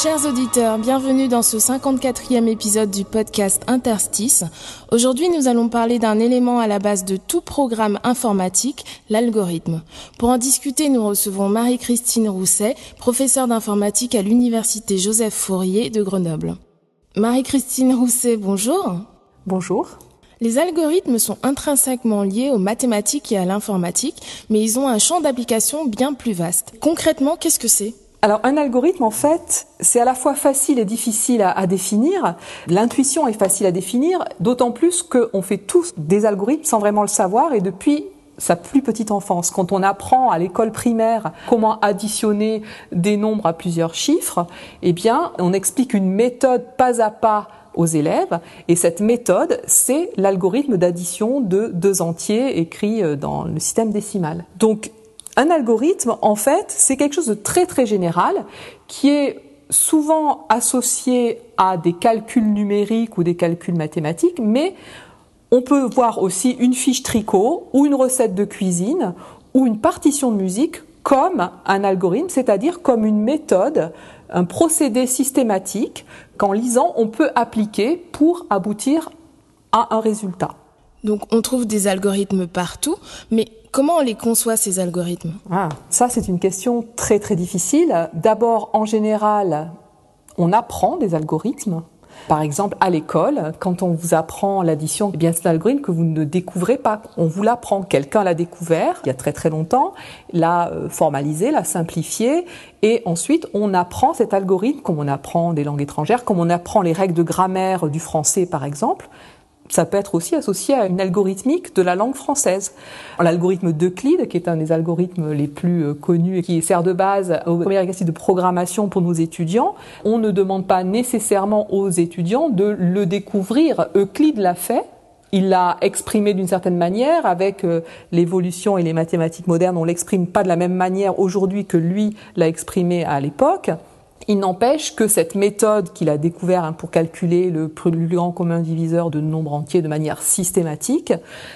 Chers auditeurs, bienvenue dans ce 54e épisode du podcast Interstice. Aujourd'hui, nous allons parler d'un élément à la base de tout programme informatique, l'algorithme. Pour en discuter, nous recevons Marie-Christine Rousset, professeure d'informatique à l'Université Joseph Fourier de Grenoble. Marie-Christine Rousset, bonjour. Bonjour. Les algorithmes sont intrinsèquement liés aux mathématiques et à l'informatique, mais ils ont un champ d'application bien plus vaste. Concrètement, qu'est-ce que c'est? Alors un algorithme, en fait, c'est à la fois facile et difficile à, définir. L'intuition est facile à définir, d'autant plus qu'on fait tous des algorithmes sans vraiment le savoir et depuis sa plus petite enfance. Quand on apprend à l'école primaire comment additionner des nombres à plusieurs chiffres, eh bien, on explique une méthode pas à pas aux élèves. Et cette méthode, c'est l'algorithme d'addition de deux entiers écrits euh, dans le système décimal. Donc, un algorithme, en fait, c'est quelque chose de très très général qui est souvent associé à des calculs numériques ou des calculs mathématiques, mais on peut voir aussi une fiche tricot ou une recette de cuisine ou une partition de musique comme un algorithme, c'est-à-dire comme une méthode, un procédé systématique qu'en lisant on peut appliquer pour aboutir à un résultat. Donc on trouve des algorithmes partout, mais comment on les conçoit ces algorithmes? Ah, ça c'est une question très très difficile. D'abord, en général, on apprend des algorithmes. Par exemple, à l'école, quand on vous apprend l'addition, eh bien c'est un algorithme que vous ne découvrez pas. On vous l'apprend. Quelqu'un l'a découvert il y a très très longtemps, l'a euh, formalisé, l'a simplifié, et ensuite on apprend cet algorithme comme on apprend des langues étrangères, comme on apprend les règles de grammaire du français par exemple. Ça peut être aussi associé à une algorithmique de la langue française. L'algorithme d'Euclide, qui est un des algorithmes les plus euh, connus et qui sert de base au premier exercice de programmation pour nos étudiants, on ne demande pas nécessairement aux étudiants de le découvrir. Euclide l'a fait. Il l'a exprimé d'une certaine manière avec euh, l'évolution et les mathématiques modernes. On l'exprime pas de la même manière aujourd'hui que lui l'a exprimé à l'époque. Il n'empêche que cette méthode qu'il a découvert hein, pour calculer le plus grand commun diviseur de nombres entiers de manière systématique,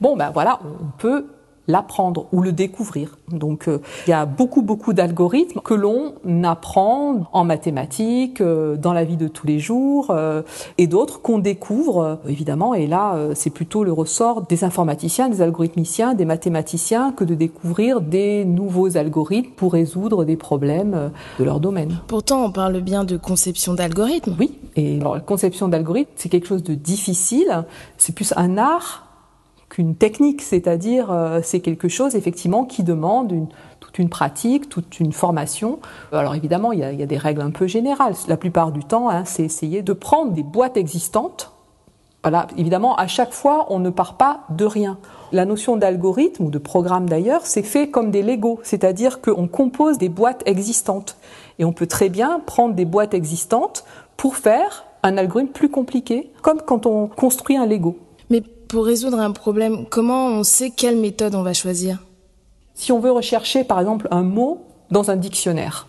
bon ben voilà, on peut l'apprendre ou le découvrir. Donc euh, il y a beaucoup beaucoup d'algorithmes que l'on apprend en mathématiques, euh, dans la vie de tous les jours, euh, et d'autres qu'on découvre euh, évidemment. Et là, euh, c'est plutôt le ressort des informaticiens, des algorithmiciens, des mathématiciens que de découvrir des nouveaux algorithmes pour résoudre des problèmes euh, de leur domaine. Pourtant, on parle bien de conception d'algorithmes. Oui, et alors, la conception d'algorithme, c'est quelque chose de difficile. C'est plus un art qu'une technique, c'est-à-dire euh, c'est quelque chose effectivement qui demande toute une pratique, toute une formation. Alors évidemment, il y, a, il y a des règles un peu générales. La plupart du temps, hein, c'est essayer de prendre des boîtes existantes. Voilà, évidemment, à chaque fois, on ne part pas de rien. La notion d'algorithme ou de programme d'ailleurs, c'est fait comme des Lego, c'est-à-dire qu'on compose des boîtes existantes. Et on peut très bien prendre des boîtes existantes pour faire un algorithme plus compliqué, comme quand on construit un Lego. Pour résoudre un problème, comment on sait quelle méthode on va choisir? Si on veut rechercher par exemple un mot dans un dictionnaire,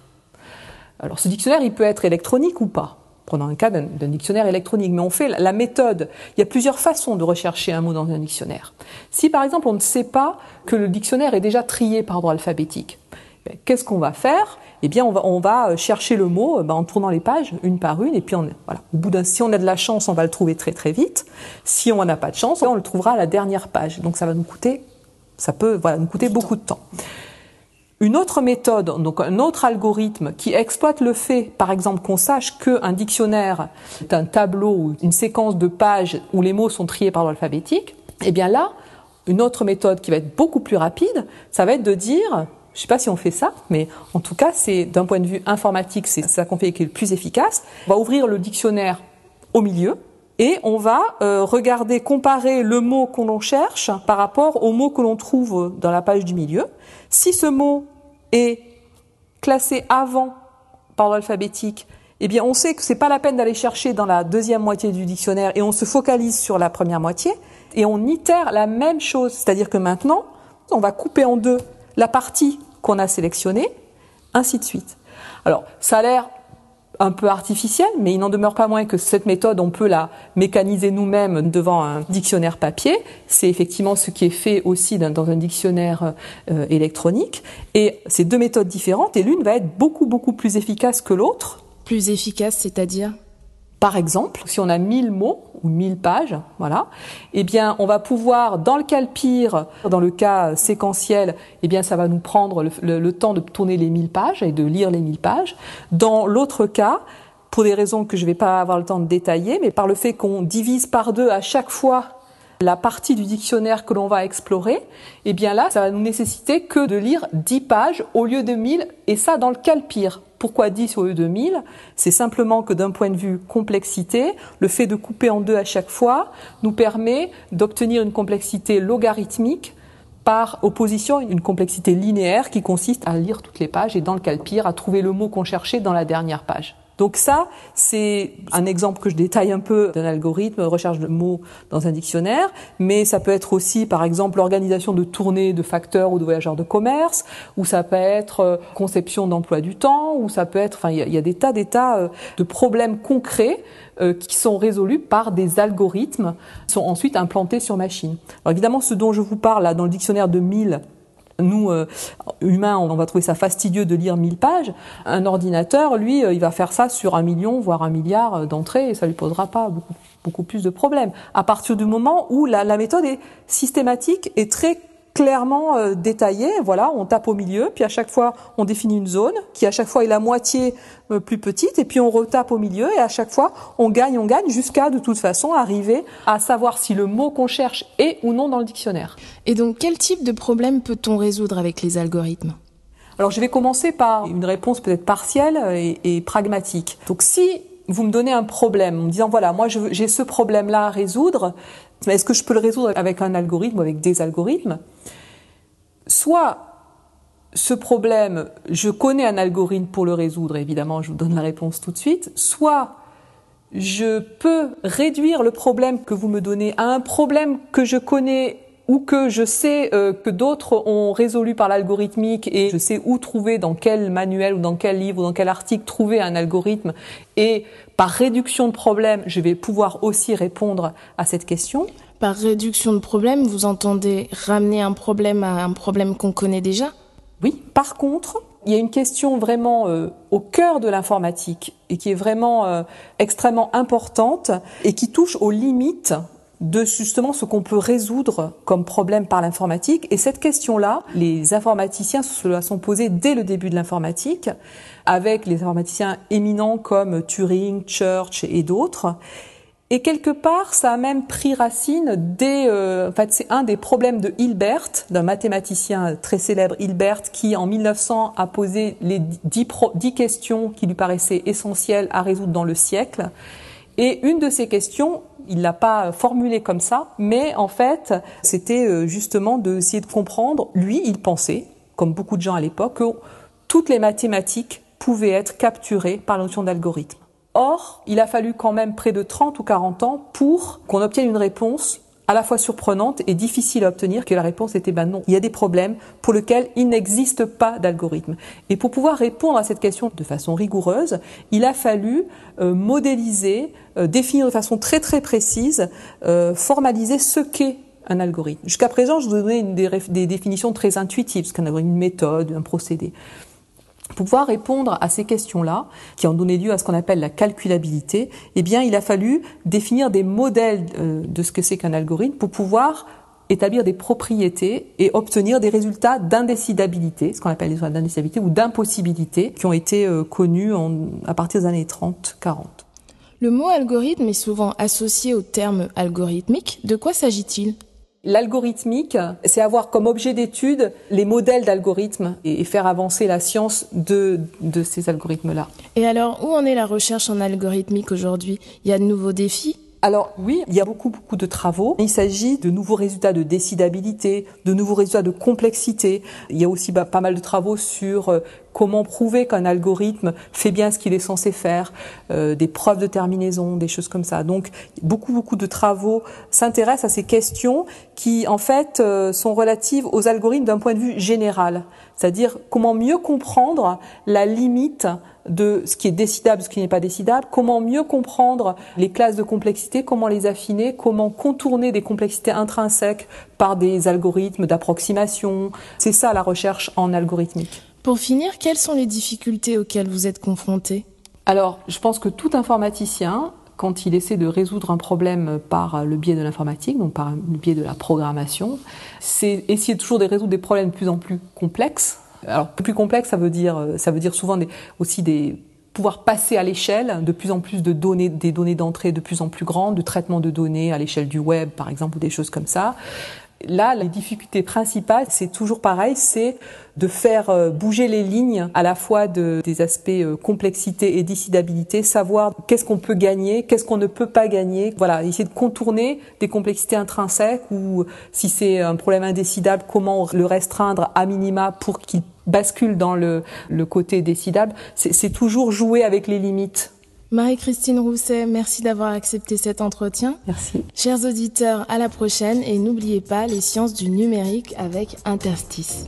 alors ce dictionnaire il peut être électronique ou pas? Prenons un cas d'un dictionnaire électronique, mais on fait la- la méthode. Il y a plusieurs façons de rechercher un mot dans un dictionnaire. Si par exemple on ne sait pas que le dictionnaire est déjà trié par ordre alphabétique, ben, qu'est-ce qu'on va faire? Eh bien, on va, va chercher le mot euh, ben, en tournant les pages une par une, et puis on, voilà, au bout d'un, si on a de la chance, on va le trouver très très vite. Si on n'a pas de chance, on le trouvera à la dernière page. Donc ça va nous coûter, ça peut voilà, nous coûter beaucoup de temps. Une autre méthode, donc un autre algorithme qui exploite le fait, par exemple, qu'on sache qu'un dictionnaire est un tableau ou une séquence de pages où les mots sont triés par ordre alphabétique, eh bien là, une autre méthode qui va être beaucoup plus rapide, ça va être de dire, je sais pas si on fait ça, mais en tout cas, c'est d'un point de vue informatique, c'est ça qu'on fait qui est le plus efficace. On va ouvrir le dictionnaire au milieu, et on va euh, regarder, comparer le mot qu'on l'on cherche par rapport au mot que l'on trouve dans la page du milieu. Si ce mot est classé avant par ordre alphabétique, eh bien on sait que c'est pas la peine d'aller chercher dans la deuxième moitié du dictionnaire et on se focalise sur la première moitié et on itère la même chose. C'est-à-dire que maintenant, on va couper en deux la partie qu'on a sélectionnée ainsi de suite. Alors, ça a l'air un peu artificiel, mais il n'en demeure pas moins que cette méthode, on peut la mécaniser nous-mêmes devant un dictionnaire papier. C'est effectivement ce qui est fait aussi dans un dictionnaire euh, électronique. Et c'est deux méthodes différentes, et l'une va être beaucoup, beaucoup plus efficace que l'autre. Plus efficace, c'est-à-dire? Par exemple, si on a 1000 mots ou 1000 pages, eh on va pouvoir, dans le cas dans le cas séquentiel, eh bien, ça va nous prendre le, temps de tourner les 1000 pages et de lire les 1000 pages. Dans l'autre cas, pour des raisons que je ne vais pas avoir le temps de détailler, mais par le fait qu'on divise par deux à chaque fois la partie du dictionnaire que l'on va explorer, eh bien là, ça va nous nécessiter que de lire 10 pages au lieu de 1000, et ça dans le cas pire. Pourquoi 10 au lieu de 1000 C'est simplement que d'un point de vue complexité, le fait de couper en deux à chaque fois nous permet d'obtenir une complexité logarithmique par opposition à une complexité linéaire qui consiste à lire toutes les pages et dans le cas le pire à trouver le mot qu'on cherchait dans la dernière page. Donc ça, c'est un exemple que je détaille un peu d'un algorithme, recherche de mots dans un dictionnaire, mais ça peut être aussi, par exemple, l'organisation de tournées de facteurs ou de voyageurs de commerce, ou ça peut être euh, conception d'emploi du temps, ou ça peut être, enfin, il y, a des tas, des tas euh, de problèmes concrets euh, qui sont résolus par des algorithmes, qui sont ensuite implantés sur machine. Alors évidemment, ce dont je vous parle là dans le dictionnaire de 1000 nous, euh, humains, on va trouver ça fastidieux de lire 1000 pages. Un ordinateur, lui, euh, il va faire ça sur un million, voire un milliard euh, d'entrées, et ça lui posera pas beaucoup, beaucoup plus de problèmes. À partir du moment où la, la méthode est systématique et très clairement euh, détaillé. Voilà, on tape au milieu, puis à chaque fois on définit une zone qui à chaque fois est la moitié euh, plus petite, et puis on retape au milieu, et à chaque fois on gagne, on gagne, jusqu'à de toute façon arriver à savoir si le mot qu'on cherche est ou non dans le dictionnaire. Et donc quel type de problème peut-on résoudre avec les algorithmes? Alors je vais commencer par une réponse peut-être partielle et, et pragmatique. Donc si vous me donnez un problème en me disant voilà moi j'ai ce problème là à résoudre est-ce que je peux le résoudre avec un algorithme ou avec des algorithmes? Soit ce problème, je connais un algorithme pour le résoudre, évidemment, je vous donne la réponse tout de suite, soit je peux réduire le problème que vous me donnez à un problème que je connais ou que je sais euh, que d'autres ont résolu par l'algorithmique et je sais où trouver, dans quel manuel ou dans quel livre ou dans quel article trouver un algorithme et par réduction de problème, je vais pouvoir aussi répondre à cette question. Par réduction de problème, vous entendez ramener un problème à un problème qu'on connaît déjà? Oui. Par contre, il y a une question vraiment euh, au cœur de l'informatique et qui est vraiment euh, extrêmement importante et qui touche aux limites de justement ce qu'on peut résoudre comme problème par l'informatique. Et cette question-là, les informaticiens se la sont posés dès le début de l'informatique, avec les informaticiens éminents comme Turing, Church et d'autres. Et quelque part, ça a même pris racine dès, euh, en fait, c'est un des problèmes de Hilbert, d'un mathématicien très célèbre, Hilbert, qui en 1900 a posé les dix questions qui lui paraissaient essentielles à résoudre dans le siècle. Et une de ces questions, il l'a pas formulée comme ça, mais en fait, c'était euh, justement d'essayer de comprendre. Lui, il pensait, comme beaucoup de gens à l'époque, que toutes les mathématiques pouvaient être capturées par la notion d'algorithme. Or, il a fallu quand même près de 30 ou 40 ans pour qu'on obtienne une réponse à la fois surprenante et difficile à obtenir, que la réponse était ben non. Il y a des problèmes pour lesquels il n'existe pas d'algorithme. Et pour pouvoir répondre à cette question de façon rigoureuse, il a fallu euh, modéliser, euh, définir de façon très très précise, euh, formaliser ce qu'est un algorithme. Jusqu'à présent, je vous donnais des, des définitions très intuitives, ce qu'un algorithme, une méthode, un procédé. Pour pouvoir répondre à ces questions-là, qui ont donné lieu à ce qu'on appelle la calculabilité, eh bien, il a fallu définir des modèles euh, de ce que c'est qu'un algorithme pour pouvoir établir des propriétés et obtenir des résultats d'indécidabilité, ce qu'on appelle les résultats d'indécidabilité ou d'impossibilité, qui ont été euh, connus à partir des années 30-40. Le mot algorithme est souvent associé au terme algorithmique. De quoi s'agit-il? L'algorithmique, c'est avoir comme objet d'étude les modèles d'algorithmes et faire avancer la science de, de ces algorithmes-là. Et alors, où en est la recherche en algorithmique aujourd'hui? Il y a de nouveaux défis? Alors oui, il y a beaucoup beaucoup de travaux. Il s'agit de nouveaux résultats de décidabilité, de nouveaux résultats de complexité. Il y a aussi bah, pas mal de travaux sur euh, comment prouver qu'un algorithme fait bien ce qu'il est censé faire, euh, des preuves de terminaison, des choses comme ça. Donc beaucoup beaucoup de travaux s'intéressent à ces questions qui en fait euh, sont relatives aux algorithmes d'un point de vue général. c'est-à-dire comment mieux comprendre la limite de ce qui est décidable, ce qui n'est pas décidable, comment mieux comprendre les classes de complexité, comment les affiner, comment contourner des complexités intrinsèques par des algorithmes d'approximation. C'est ça la recherche en algorithmique. Pour finir, quelles sont les difficultés auxquelles vous êtes confronté Alors, je pense que tout informaticien quand il essaie de résoudre un problème par le biais de l'informatique, donc par le biais de la programmation, c'est essayer toujours de résoudre des problèmes de plus en plus complexes. Alors plus complexe, ça veut dire, ça veut dire souvent aussi des pouvoir passer à l'échelle de plus en plus de données, des données d'entrée de plus en plus grandes, de traitement de données à l'échelle du web, par exemple, ou des choses comme ça. Là, la difficulté principale, c'est toujours pareil, c'est de faire euh, bouger les lignes à la fois de, des aspects euh, complexité et décidabilité, savoir qu'est-ce qu'on peut gagner, qu'est-ce qu'on ne peut pas gagner. Voilà, essayer de contourner des complexités intrinsèques ou si c'est un problème indécidable, comment le restreindre à minima pour qu'il bascule dans le, le côté décidable. C'est toujours jouer avec les limites Marie-Christine Rousset, merci d'avoir accepté cet entretien. Merci. Chers auditeurs, à la prochaine et n'oubliez pas les sciences du numérique avec Interstice.